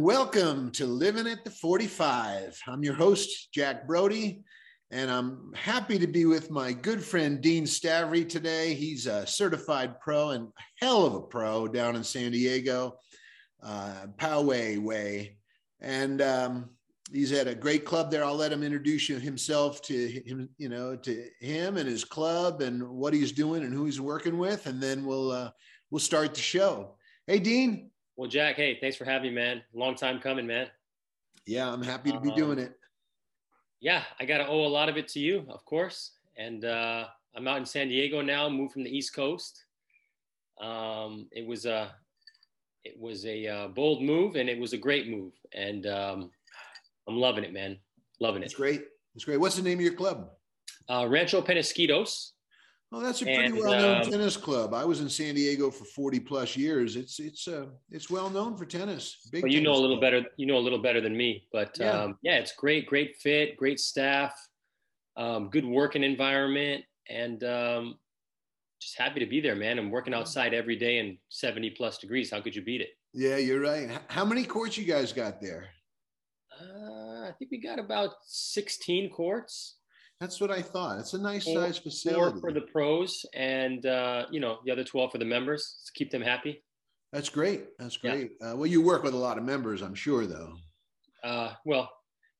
welcome to Living at the 45. I'm your host, Jack Brody, and I'm happy to be with my good friend Dean Stavri today. He's a certified pro and hell of a pro down in San Diego, uh, Poway Way. And um, he's at a great club there. I'll let him introduce himself to him, you know, to him and his club and what he's doing and who he's working with, and then we'll uh, we'll start the show. Hey, Dean. Well, Jack, hey, thanks for having me, man. Long time coming, man. Yeah, I'm happy to be um, doing it. Yeah, I got to owe a lot of it to you, of course. And uh, I'm out in San Diego now, moved from the East Coast. Um, it was a it was a uh, bold move, and it was a great move, and um, I'm loving it, man. Loving it. It's great. It's great. What's the name of your club? Uh, Rancho Penasquitos. Oh, that's a pretty and, well-known um, tennis club. I was in San Diego for 40 plus years. It's it's uh it's well known for tennis. Big well, you know a little club. better. You know a little better than me, but yeah, um, yeah it's great, great fit, great staff, um, good working environment, and um, just happy to be there, man. I'm working outside every day in 70 plus degrees. How could you beat it? Yeah, you're right. How many courts you guys got there? Uh, I think we got about 16 courts. That's what I thought. It's a nice four, size facility. Four for the pros, and uh, you know the other twelve for the members to keep them happy. That's great. That's great. Yeah. Uh, well, you work with a lot of members, I'm sure, though. Uh, well,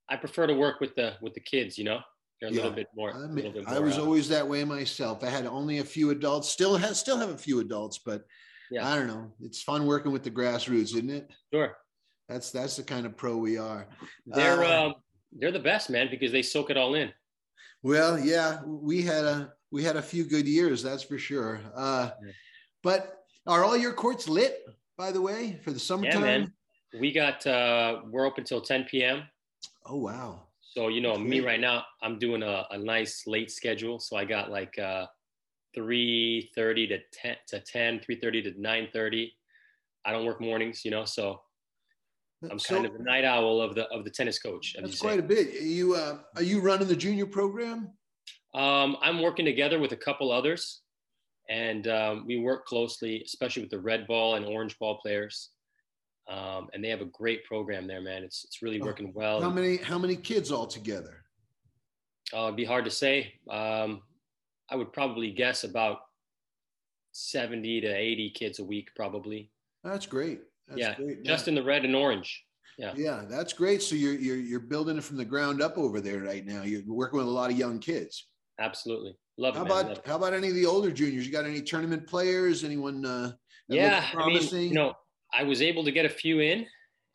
I prefer to work with the with the kids. You know, they're a yeah. little bit more. I, mean, bit more, I was uh, always that way myself. I had only a few adults. Still have still have a few adults, but yeah. I don't know. It's fun working with the grassroots, isn't it? Sure. That's that's the kind of pro we are. They're uh, um, they're the best, man, because they soak it all in. Well, yeah, we had a we had a few good years, that's for sure. Uh, but are all your courts lit, by the way, for the summertime? Yeah, man. We got uh, we're open till 10 p.m. Oh wow! So you know me right now, I'm doing a, a nice late schedule. So I got like uh, 3:30 to 10 to 10, 3:30 to 9:30. I don't work mornings, you know, so I'm so, kind of the night owl of the of the tennis coach. That's quite a bit. Are you uh, are you running the junior program? Um, I'm working together with a couple others, and um, we work closely, especially with the red ball and orange ball players. Um, and they have a great program there, man. It's it's really working well. How many how many kids all together? Uh, it'd be hard to say. Um, I would probably guess about 70 to 80 kids a week, probably. That's great. That's yeah, great. just in the red and orange. Yeah. Yeah, that's great. So you're you're you're building it from the ground up over there right now. You're working with a lot of young kids. Absolutely, love it. how it. About it. how about any of the older juniors? You got any tournament players? Anyone? Uh, yeah, I mean, you know, I was able to get a few in,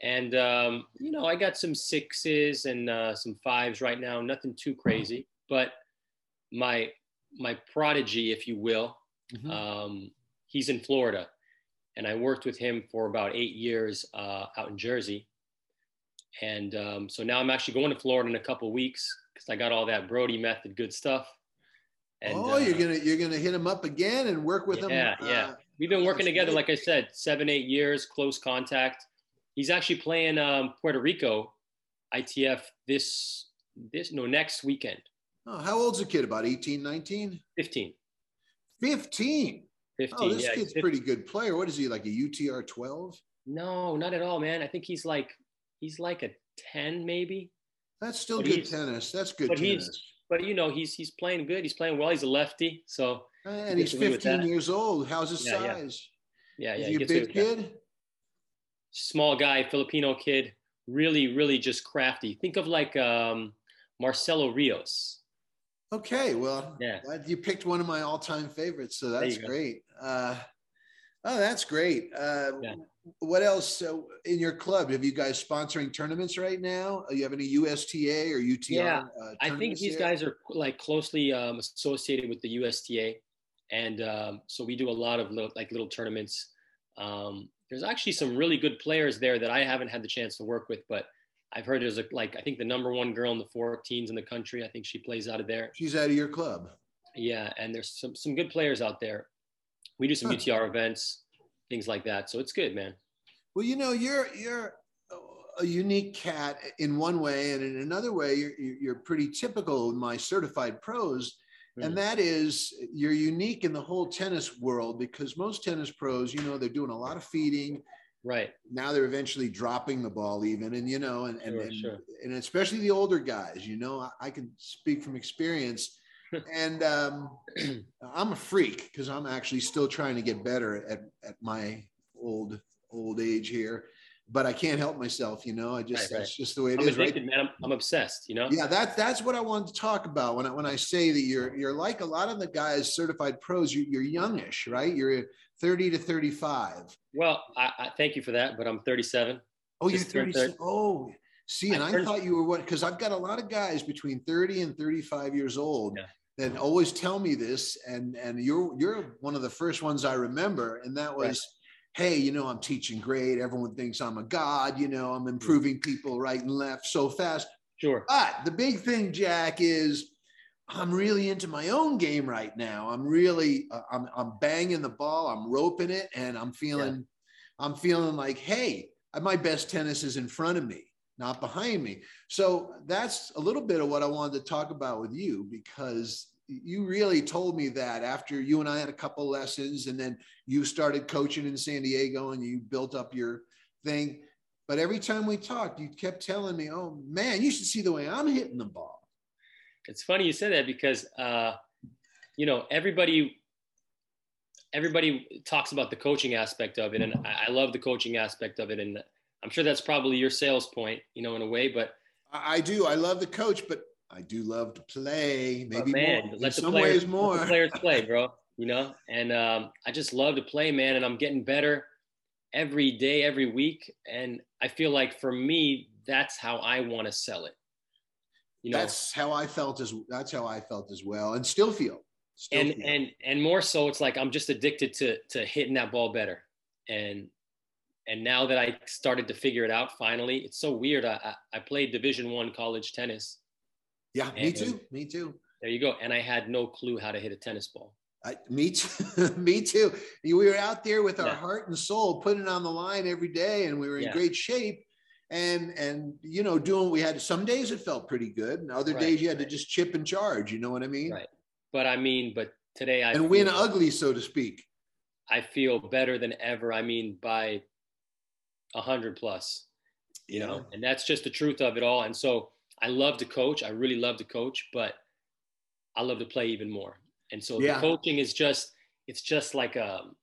and um, you know, I got some sixes and uh, some fives right now. Nothing too crazy, but my my prodigy, if you will, mm-hmm. um, he's in Florida and I worked with him for about eight years uh, out in Jersey. And um, so now I'm actually going to Florida in a couple weeks because I got all that Brody method good stuff. And, oh, you're uh, gonna you're gonna hit him up again and work with yeah, him. Yeah, uh, yeah. We've been working together, like I said, seven eight years, close contact. He's actually playing um, Puerto Rico ITF this this no next weekend. Oh, how old's the kid? About 18, 19? 15. 15. 15. Oh, this yeah, kid's 15. pretty good player. What is he like a UTR 12? No, not at all, man. I think he's like he's like a 10 maybe. That's still but good tennis. That's good but tennis. He's, but you know, he's he's playing good. He's playing well. He's a lefty, so and he's 15 years old. How's his yeah, size? Yeah, yeah. Is he a big kid? Small guy, Filipino kid. Really, really just crafty. Think of like um, Marcelo Rios. Okay, well, yeah, you picked one of my all-time favorites, so that's great. Uh, oh, that's great. Uh, yeah. What else so in your club? Have you guys sponsoring tournaments right now? Do you have any USTA or UTR? Yeah, uh, I think these guys are like closely um, associated with the USTA, and um, so we do a lot of little, like little tournaments. Um, there's actually some really good players there that I haven't had the chance to work with, but I've heard there's a, like I think the number one girl in the 14s in the country. I think she plays out of there. She's out of your club. Yeah, and there's some some good players out there. We do some huh. UTR events, things like that. So it's good, man. Well, you know, you're you're a unique cat in one way, and in another way, you're you're pretty typical in my certified pros. And mm. that is, you're unique in the whole tennis world because most tennis pros, you know, they're doing a lot of feeding, Right. Now they're eventually dropping the ball even. And, you know, and, and, Sure, and, sure. and especially the older guys, you know, I, I can speak from experience. and um, I'm a freak because I'm actually still trying to get better at, at my old, old age here. But I can't help myself, you know. I just Right, right. that's just the way it I'm is, right? man. I'm, I'm obsessed. You know. Yeah, that's that's what I wanted to talk about when I when I say that you're you're like a lot of the guys certified pros. You, you're youngish, right? You're 30 to 35. Well, I, I thank you for that, but I'm 37. Oh, you're Just turned 30. 30. Oh, see, and I I, thought you were what? Because I've got a lot of guys between 30 and 35 years old Yeah. that always tell me this, and and you're you're one of the first ones I remember, and that was. Hey, you know, I'm teaching great. Everyone thinks I'm a god. You know, I'm improving people right and left so fast. Sure. But the big thing, Jack, is I'm really into my own game right now. I'm really uh, I'm I'm banging the ball, I'm roping it, and I'm feeling I'm feeling like, hey, my best tennis is in front of me, not behind me. So that's a little bit of what I wanted to talk about with you because you really told me that after you and I had a couple lessons and then you started coaching in San Diego and you built up your thing. But every time we talked, you kept telling me, "Oh man, you should see the way I'm hitting the ball." It's funny you said that because uh, you know everybody everybody talks about the coaching aspect of it, and I, I love the coaching aspect of it, and I'm sure that's probably your sales point, you know, in a way. But I, I do. I love the coach, but I do love to play. Maybe man, more. In let the some players, ways, let more. the players play, bro. You know, and um, I just love to play, man, and I'm getting better every day, every week, and I feel like for me, that's how I want to sell it. You know, that's how I felt as. That's how I felt as well, and still feel. Still and feel. and and more so it's like i'm just addicted to to hitting that ball better and and now that i started to figure it out finally it's so weird i i, I played division one college tennis yeah, me too. Me too. there you go and i had no clue how to hit a tennis ball I, me too. me too. We were out there with our Yeah. heart and soul, putting it on the line every day, and we were in Yeah. great shape. And and you know, doing what we had. Some days it felt pretty good, and other Right, days you had to just chip and charge. You know what I mean? Right. but i mean but today i And win ugly, so to speak. i feel better than ever i mean by a hundred plus you know and that's just the truth of it all and so i love to coach i really love to coach but i love to play even more and so Yeah. the coaching is just it's just like um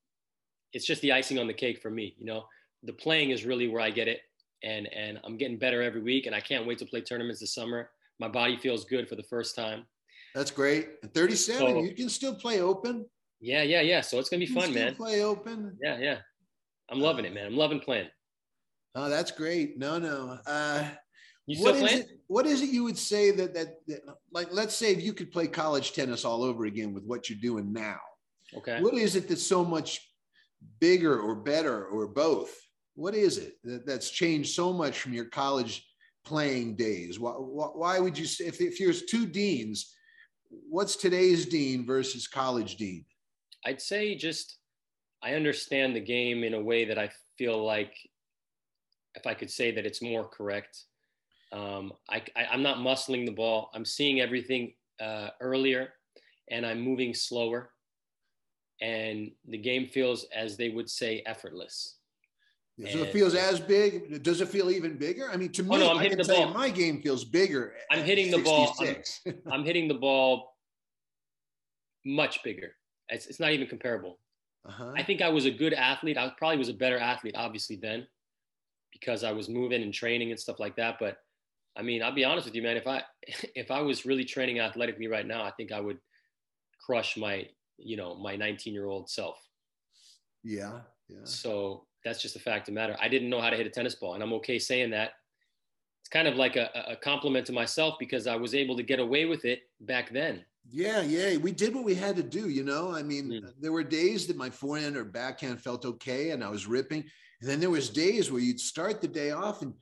it's just the icing on the cake for me you know the playing is really where i get it and and i'm getting better every week and i can't wait to play tournaments this summer my body feels good for the first time That's great. At 37, So- you can still play open. yeah yeah yeah so it's gonna be You fun still man Play open. yeah yeah i'm loving it man i'm loving playing Oh, that's great. No, no. Uh, you still what is playing it? What is it you would say that, that that like? Let's say if you could play college tennis all over again with what you're doing now. okay What is it that's so much bigger or better or both? What is it that, that's changed so much from your college playing days? Why, why, why would you say if, if there's two deans, what's today's dean versus college dean? I'd say just I understand the game in a way that I feel like if I could say that it's more correct. Um, I, I, I'm not muscling the ball. I'm seeing everything uh, earlier, and I'm moving slower. And the game feels, as they would say, effortless. So it feels as big. Does it feel even bigger? I mean, to me, Oh, no, I can tell you my game feels bigger. I'm hitting the ball. I'm- I'm hitting the ball much bigger. It's, it's not even comparable. uh-huh. I think I was a good athlete. I probably was a better athlete, obviously, then because I was moving and training and stuff like that. But I mean, I'll be honest with you, man. If I if I was really training athletically right now, I think I would crush my you know my 19 year old self. Yeah, yeah. So that's just a fact of matter. I didn't know how to hit a tennis ball, and I'm okay saying that. It's kind of like a, a compliment to myself because I was able to get away with it back then. Yeah, yeah. We did what we had to do, you know. I mean, Mm. there were days that my forehand or backhand felt okay and I was ripping. And then there was days where you'd start the day off and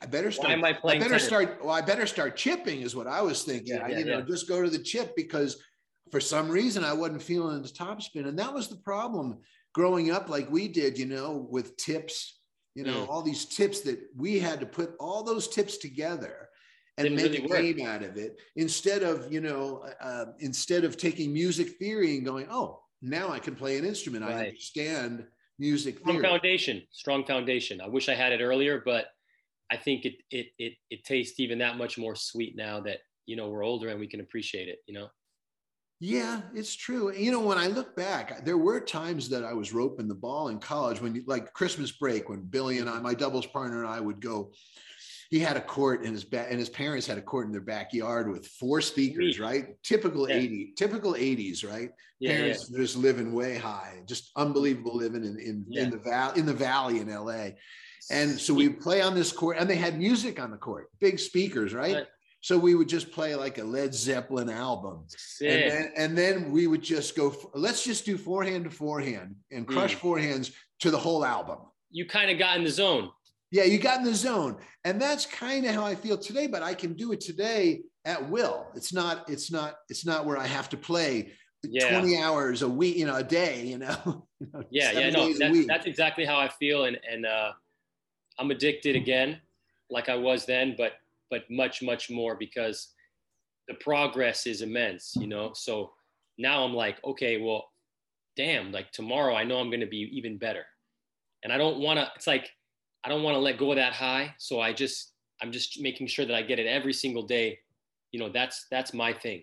I better start. am I playing better tennis? start. Well, I better start chipping is what I was thinking. Yeah, I, yeah, you know, just go to the chip because for some reason I wasn't feeling the topspin. And that was the problem growing up like we did, you know, with tips, you know, Mm. all these tips that we had to put all those tips together and Didn't make really a work. game out of it instead of, you know, uh, instead of taking music theory and going, oh, now I can play an instrument. I Right. understand music strong theory. foundation strong foundation i wish i had it earlier but i think it it it, it tastes even that much more sweet now that you know we're older and we can appreciate it you know yeah, it's true. You know, when I look back, there were times that I was roping the ball in college when, you, like Christmas break, when Billy and I, my doubles partner and I would go. He had a court in his back, and his parents had a court in their backyard with four speakers, right? Typical yeah. 80, typical 80s, right? Yeah, parents yeah. just living way high, just unbelievable living in in, in the valley in the valley in LA. And so we play on this court, and they had music on the court, big speakers, right? right. So we would just play like a Led Zeppelin album. And then, and then we would just go, let's just do forehand to forehand and crush mm. forehands to the whole album. You kind of got in the zone. Yeah, you got in the zone. And that's kind of how I feel today, but I can do it today at will. It's not, it's not, it's not where I have to play yeah. 20 hours a week, you know, a day, you know. yeah, yeah, no, that's, that's exactly how I feel. And and uh I'm addicted again, like I was then, but but much, much more because the progress is immense, you know? So now I'm like, okay, well, damn, like tomorrow I know I'm going to be even better. And I don't want to, it's like, I don't want to let go of that high. So I just, I'm just making sure that I get it every single day. You know, that's, that's my thing.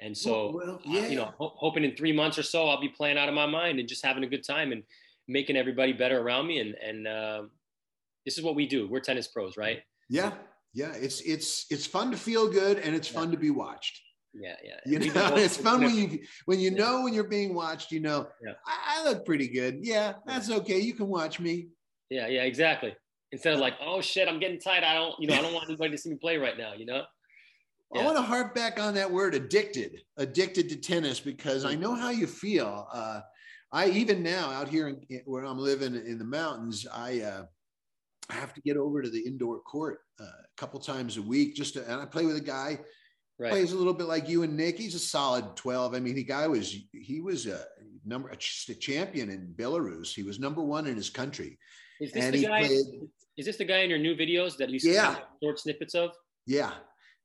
And so, well, well, yeah. you know, ho- hoping in three months or so, I'll be playing out of my mind and just having a good time and making everybody better around me. And, and, uh, this is what we do. We're tennis pros, right? Yeah. Yeah. It's it's it's fun to feel good and it's yeah. fun to be watched. Yeah. Yeah. You know it's fun when you when you know when you're being watched you know yeah. I, I, look pretty good. Yeah that's okay. You can watch me. Yeah. Yeah. Exactly. Instead of like oh shit i'm getting tight i don't you know i don't want anybody to see me play right now you know? Yeah. I want to harp back on that word addicted, addicted to tennis, because I know how you feel. Uh, I even now out here in, where I'm living in the mountains, I uh, I have to get over to the indoor court uh, a couple times a week just to, and I play with a guy right. plays a little bit like you and Nick. He's a solid 12. I mean, the guy was, he was a number, a champion in Belarus. He was number one in his country. Is this and the guy, played, is this the guy in your new videos that you see yeah. short snippets of? Yeah.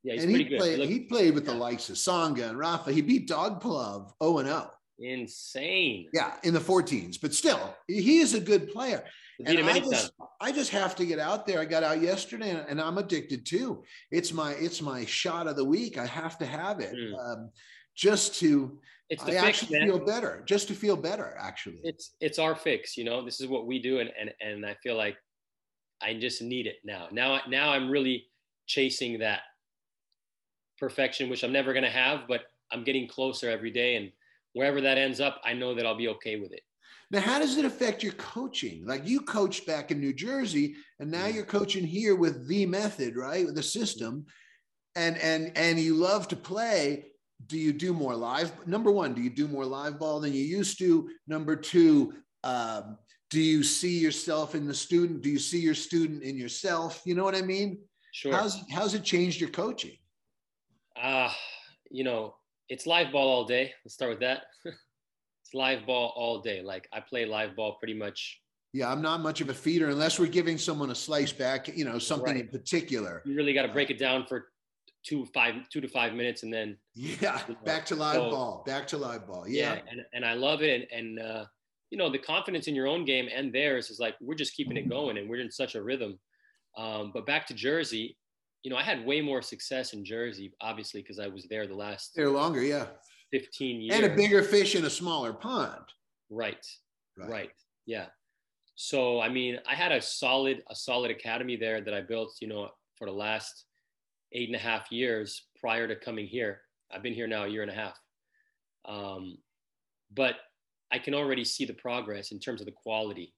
Yeah, he's and pretty he good. Played, he played with yeah. the likes of Tsonga and Rafa. He beat Dolgopolov 0 and 0. Insane. Yeah, in the 14s, but still, he is a good player. And I just, I just have to get out there. I got out yesterday, and, and, I'm addicted too. It's my it's my shot of the week. I have to have it mm. um, just to. It's the I fix, actually man. feel better. Just to feel better, actually. It's it's our fix. You know, this is what we do, and and and I feel like I just need it now. Now now I'm really chasing that perfection, which I'm never going to have, but I'm getting closer every day, and wherever that ends up, I know that I'll be okay with it. Now, how does it affect your coaching? Like you coached back in New Jersey, and now you're coaching here with the method, right? With the system, and and and you love to play. Do you do more live? Number one, do you do more live ball than you used to? Number two, um, do you see yourself in the student? Do you see your student in yourself? You know what I mean? Sure. How's how's it changed your coaching? Uh, you know, it's live ball all day. Let's start with that. it's live ball all day. Like I play live ball pretty much. Yeah, I'm not much of a feeder unless we're giving someone a slice back, you know, something right. in particular. You really got to break it down for two five two to five minutes and then yeah you know, back to live so, ball back to live ball yeah, yeah and, and i love it and, and uh you know the confidence in your own game and theirs is like we're just keeping it going and we're in such a rhythm um but back to jersey you know i had way more success in jersey obviously because i was there the last there longer yeah 15 years. And a bigger fish in a smaller pond. Right. Right. right. Yeah. So I mean, I had a solid a solid academy there that I built, you know, for the last eight and a half years prior to coming here. I've been here now a year and a half. Um, but I can already see the progress in terms of the quality.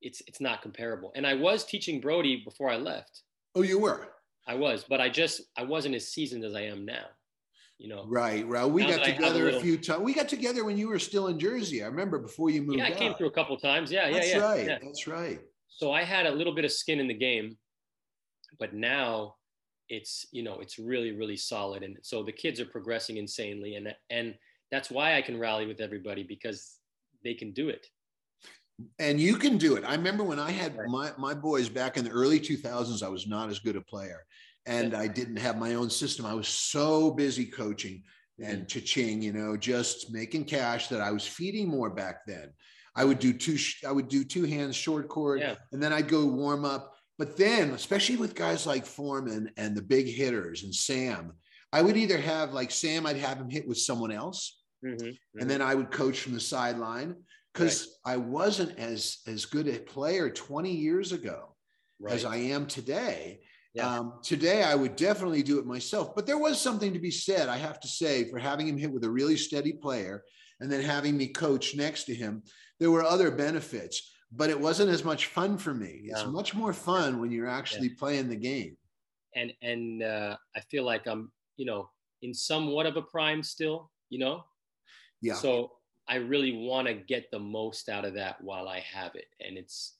It's it's not comparable. And I was teaching Brody before I left. Oh, you were. I was, but I just I wasn't as seasoned as I am now you know. Right, right. We got together a, little... a, few times. We got together when you were still in Jersey. I remember before you moved. Yeah, I came through a couple times. Yeah, That's yeah, yeah. Right. Yeah. That's right. So I had a little bit of skin in the game, but now it's you know it's really really solid, and so the kids are progressing insanely, and and that's why I can rally with everybody because they can do it. And you can do it. I remember when I had my, my boys back in the early 2000s, I was not as good a player and I didn't have my own system. I was so busy coaching and cha-ching, you know, just making cash that I was feeding more back then. I would do two, I would do two hands short cord, yeah. and then I'd go warm up. But then, especially with guys like Foreman and the big hitters and Sam, I would either have like Sam, I'd have him hit with someone else, mm-hmm, mm-hmm. and then I would coach from the sideline because right. I wasn't as as good a player 20 years ago right. as I am today. Yeah. Um, today, I would definitely do it myself, but there was something to be said, I have to say, for having him hit with a really steady player and then having me coach next to him. There were other benefits, but it wasn't as much fun for me. It's much more fun when you're actually yeah. playing the game. And and uh, I feel like I'm, you know, in somewhat of a prime still, you know. Yeah. So I really want to get the most out of that while I have it, and it's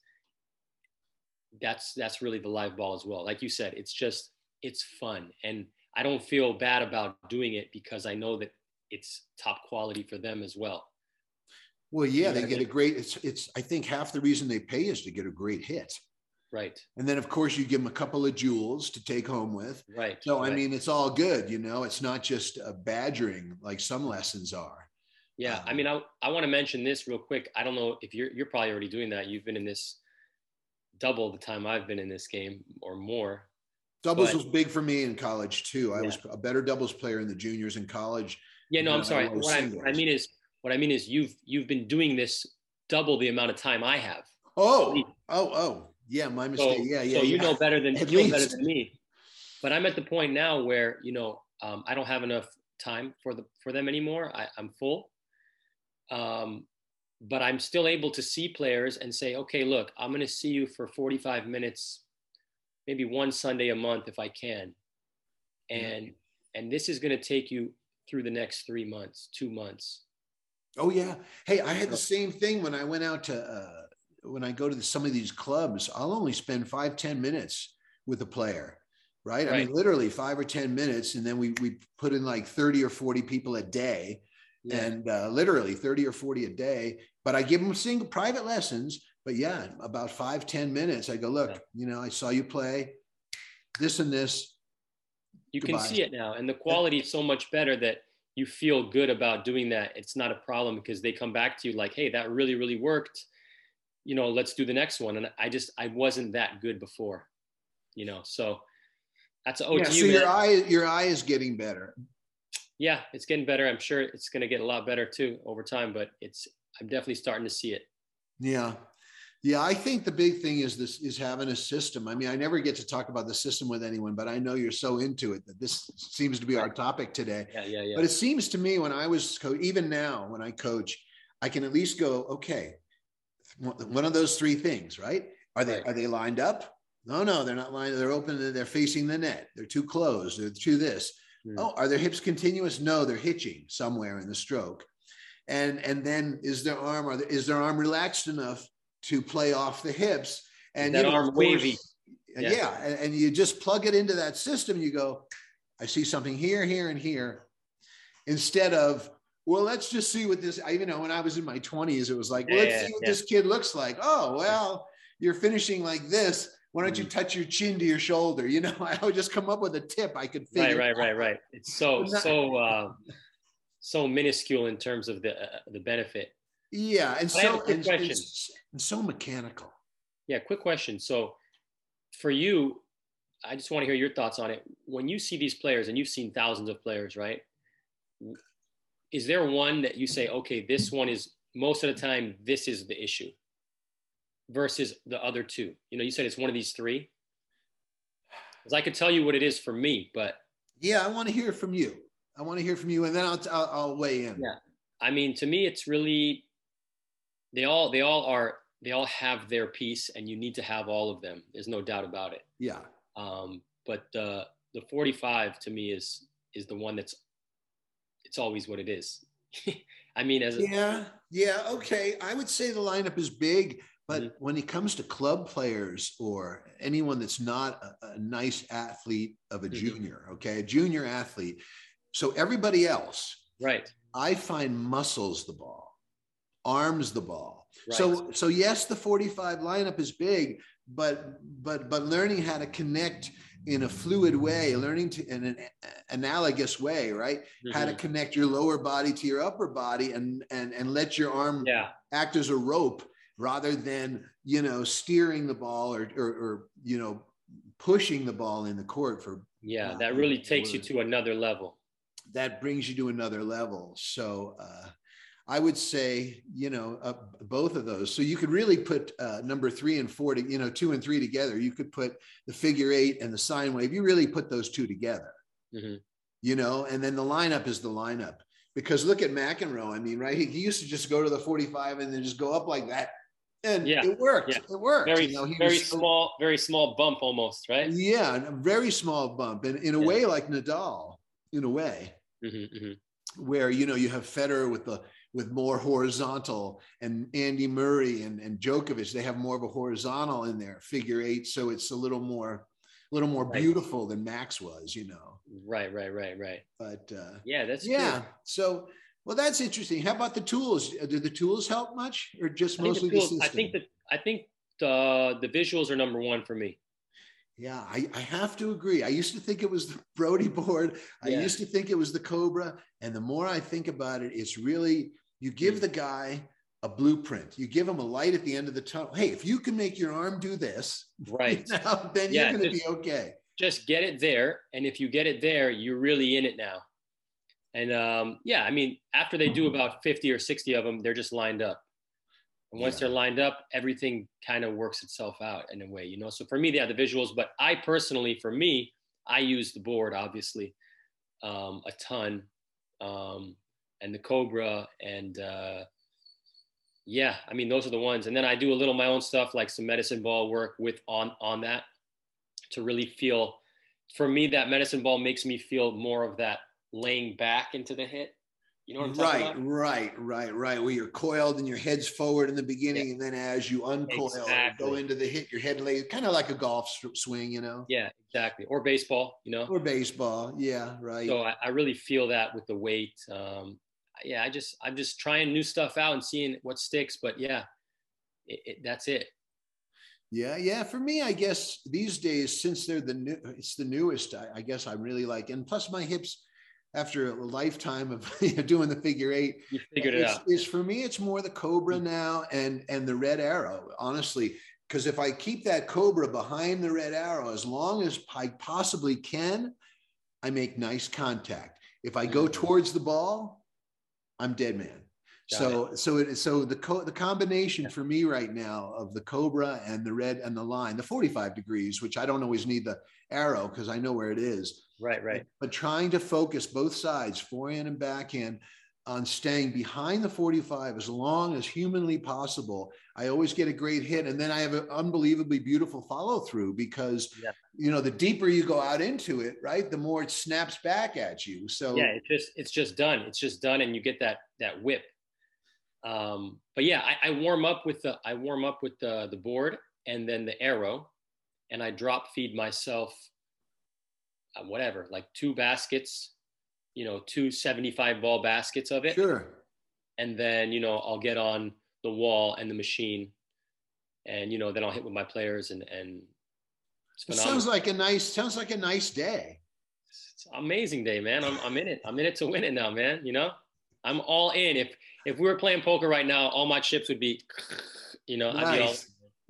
that's that's really the live ball as well. Like you said, it's just it's fun, and I don't feel bad about doing it because I know that it's top quality for them as well. Well, yeah, they get a great. It's it's. I think half the reason they pay is to get a great hit. Right. And then of course you give them a couple of jewels to take home with. Right. So right. I mean, it's all good. You know, it's not just a badgering like some lessons are. Yeah, um, I mean, I I want to mention this real quick. I don't know if you're you're probably already doing that. You've been in this double the time I've been in this game or more. Doubles but, was big for me in college too. I yeah. was a better doubles player in the juniors in college. Yeah, no, I'm sorry. I what, I, what I mean is, what I mean is, you've you've been doing this double the amount of time I have. Oh, oh, oh, yeah, my mistake. So, yeah, yeah. So yeah. you know better than you know better than me. But I'm at the point now where you know um, I don't have enough time for the for them anymore. I, I'm full. Um, but I'm still able to see players and say, okay, look, I'm going to see you for 45 minutes, maybe one Sunday a month if I can. And, yeah. and this is going to take you through the next three months, two months. Oh yeah. Hey, I had the same thing when I went out to, uh, when I go to the, some of these clubs, I'll only spend five ten minutes with a player. Right? right. I mean, literally five or 10 minutes. And then we, we put in like 30 or 40 people a day yeah. and uh, literally 30 or 40 a day. But I give them single private lessons. But yeah, about five ten minutes, I go, look, yeah. you know, I saw you play this and this. You Goodbye. can see it now. And the quality is so much better that you feel good about doing that. It's not a problem because they come back to you like, hey, that really, really worked. You know, let's do the next one. And I just, I wasn't that good before, you know, so that's oh, yeah, so you, your eye, your eye is getting better yeah, it's getting better. I'm sure it's going to get a lot better too over time, but it's I'm definitely starting to see it. Yeah. Yeah, I think the big thing is this is having a system. I mean, I never get to talk about the system with anyone, but I know you're so into it that this seems to be our topic today. Yeah, yeah, yeah. But it seems to me when I was co- even now when I coach, I can at least go, okay, one of those three things, right? Are they right. are they lined up? No, no, they're not lined. They're open. They're facing the net. They're too close. They're too this. Mm. Oh, are their hips continuous? No, they're hitching somewhere in the stroke. And and then is their arm are there, is their arm relaxed enough to play off the hips? And that you know, arm wavy. Yeah, yeah. And, and you just plug it into that system. You go, I see something here, here, and here. Instead of well, let's just see what this. I, you know, when I was in my twenties, it was like, well, let's yeah, see what yeah. this kid looks like. Oh, well, you're finishing like this why don't you touch your chin to your shoulder? You know, I would just come up with a tip I could figure. Right, right, right, right. It's so so uh, so minuscule in terms of the uh, the benefit. Yeah, and so and, and, and so mechanical. Yeah, quick question. So for you, I just want to hear your thoughts on it. When you see these players, and you've seen thousands of players, right? Is there one that you say, okay, this one is most of the time, this is the issue? Versus the other two? You know, you said it's one of these three. Because I could tell you what it is for me, but yeah, I want to hear from you. I want to hear from you, and then I'll, I'll, I'll weigh in. Yeah, I mean, to me, it's really they all they all are they all have their piece, and you need to have all of them. There's no doubt about it. Yeah. Um, but uh, the 45 to me is is the one that's it's always what it is. I mean, as a, yeah, yeah, okay. I would say the lineup is big. But mm-hmm. when it comes to club players or anyone that's not a, a nice athlete of a mm-hmm. junior, okay, a junior athlete, so everybody else, right? I find muscles the ball, arms the ball. Right. So so yes, the 45 lineup is big, but but but learning how to connect in a fluid way, learning to in an analogous way, right? Mm-hmm. How to mm-hmm. connect your lower body to your upper body and and and let your arm yeah. act as a rope rather than you know steering the ball or or, or you know pushing the ball in the court for yeah that really takes you to another level that brings you to another level so uh, I would say, you know, uh, both of those. So you could really put uh, number three and four to, you know, two and three together. You could put the figure eight and the sine wave. You really put those two together, mm-hmm. you know, and then the lineup is the lineup. Because look at McEnroe. I mean, right? He, he, used to just go to the 45 and then just go up like that. And yeah. it worked. Yeah. It worked. Very, you know, very small, very small bump almost, right? Yeah, a very small bump. And in a yeah. way like Nadal, in a way. Mm-hmm, mm-hmm. Where you know you have Federer with the with more horizontal and Andy Murray and, and Djokovic, they have more of a horizontal in there, figure eight. So it's a little more, a little more right. beautiful than Mac's was, you know? Right, right, right, right. But uh, yeah, that's yeah. So, well, that's interesting. How about the tools? Uh, do the tools help much or just I mostly the, tools, the I think that, I think the, the visuals are number one for me. Yeah, I, I, have to agree. I used to think it was the Brody board. I yeah. used to think it was the Cobra. And the more I think about it, it's really you give mm. the guy a blueprint. You give him a light at the end of the tunnel. Hey, if you can make your arm do this, right, know, then yeah, you're going to be okay. Just get it there, and if you get it there, you're really in it now. And um, yeah, I mean, after they do about 50 or 60 of them, they're just lined up. And once yeah. they're lined up, everything kind of works itself out in a way, you know. So for me, yeah, the visuals. But I personally, for me, I use the board obviously um, a ton. Um, and the Cobra and uh, yeah, I mean those are the ones. And then I do a little my own stuff like some medicine ball work with on on that to really feel. For me, that medicine ball makes me feel more of that laying back into the hit. You know what I'm right, talking about? Right, right, right. Where you're coiled and your head's forward in the beginning, yeah. and then as you uncoil, exactly. go into the hit, your head lays kind of like a golf swing, you know? Yeah, exactly. Or baseball, you know? Or baseball, yeah, right. So I, I really feel that with the weight. Um, yeah, I just I'm just trying new stuff out and seeing what sticks. But yeah, it, it, that's it. Yeah, yeah. For me, I guess these days, since they're the new, it's the newest. I, I guess I'm really like, and plus my hips, after a lifetime of you know, doing the figure eight, you figured it out. Is for me, it's more the Cobra mm. now and and the Red Arrow. Honestly, because if I keep that Cobra behind the Red Arrow as long as I possibly can, I make nice contact. If I go mm. towards the ball, I'm dead man. Got so it. so it so the co- the combination for me right now of the cobra and the red and the line the 45 degrees which i don't always need the arrow because i know where it is right right but, trying to focus both sides forehand and backhand on staying behind the 45 as long as humanly possible. I always get a great hit. And then I have an unbelievably beautiful follow through because, yeah. you know, the deeper you go out into it, right, the more it snaps back at you. So, yeah, it's just, it's just done. It's just done. And you get that, that whip. Um, but yeah, I, I warm up with the, I warm up with the, the board and then the arrow and I drop feed myself, Uh, whatever, like two baskets you know, two 75 ball baskets of it. Sure. And then, you know, I'll get on the wall and the machine and, you know, then I'll hit with my players and, and it sounds like a nice, sounds like a nice day. It's amazing day, man. I'm, I'm in it. I'm in it to win it now, man. You know, I'm all in. If, if we were playing poker right now, all my chips would be, you know, nice. I'd be all,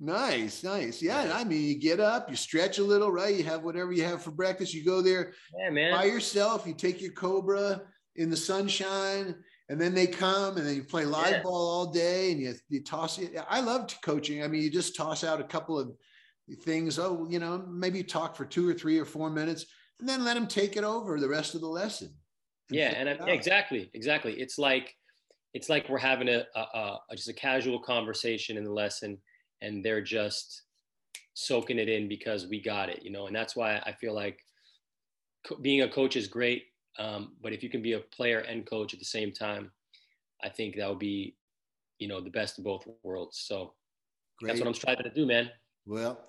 Nice, nice. Yeah, I mean, you get up, you stretch a little, right? You have whatever you have for breakfast. You go there yeah, man. by yourself. You take your Cobra in the sunshine, and then they come and then you play live yeah. ball all day and you, you toss it. I loved coaching. I mean, you just toss out a couple of things. Oh, you know, maybe talk for two or three or four minutes and then let them take it over the rest of the lesson. And yeah, and exactly, exactly. It's like it's like we're having a, a, a just a casual conversation in the lesson and they're just soaking it in because we got it, you know. And that's why I feel like co- being a coach is great, um, but if you can be a player and coach at the same time, I think that would be, you know, the best of both worlds. So great. that's what I'm striving to do, man. Well,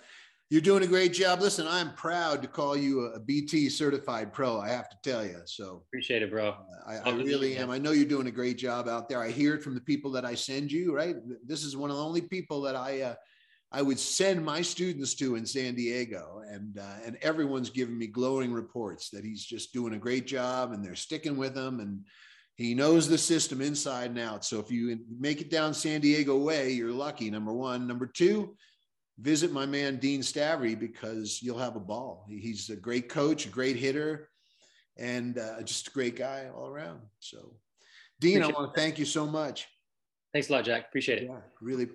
you're doing a great job. Listen, I'm proud to call you a BT certified pro. I have to tell you. So appreciate it, bro. I, I really am. I know you're doing a great job out there. I hear it from the people that I send you. Right. This is one of the only people that I uh, I would send my students to in San Diego, and uh, and everyone's giving me glowing reports that he's just doing a great job, and they're sticking with him, and he knows the system inside and out. So if you make it down San Diego way, you're lucky. Number one, number two, visit my man Dean Stavri because you'll have a ball. He's a great coach, a great hitter, and uh, just a great guy all around. So, Dean, Appreciate I want to thank you so much. Thanks a lot, Jack. Appreciate it. Yeah, really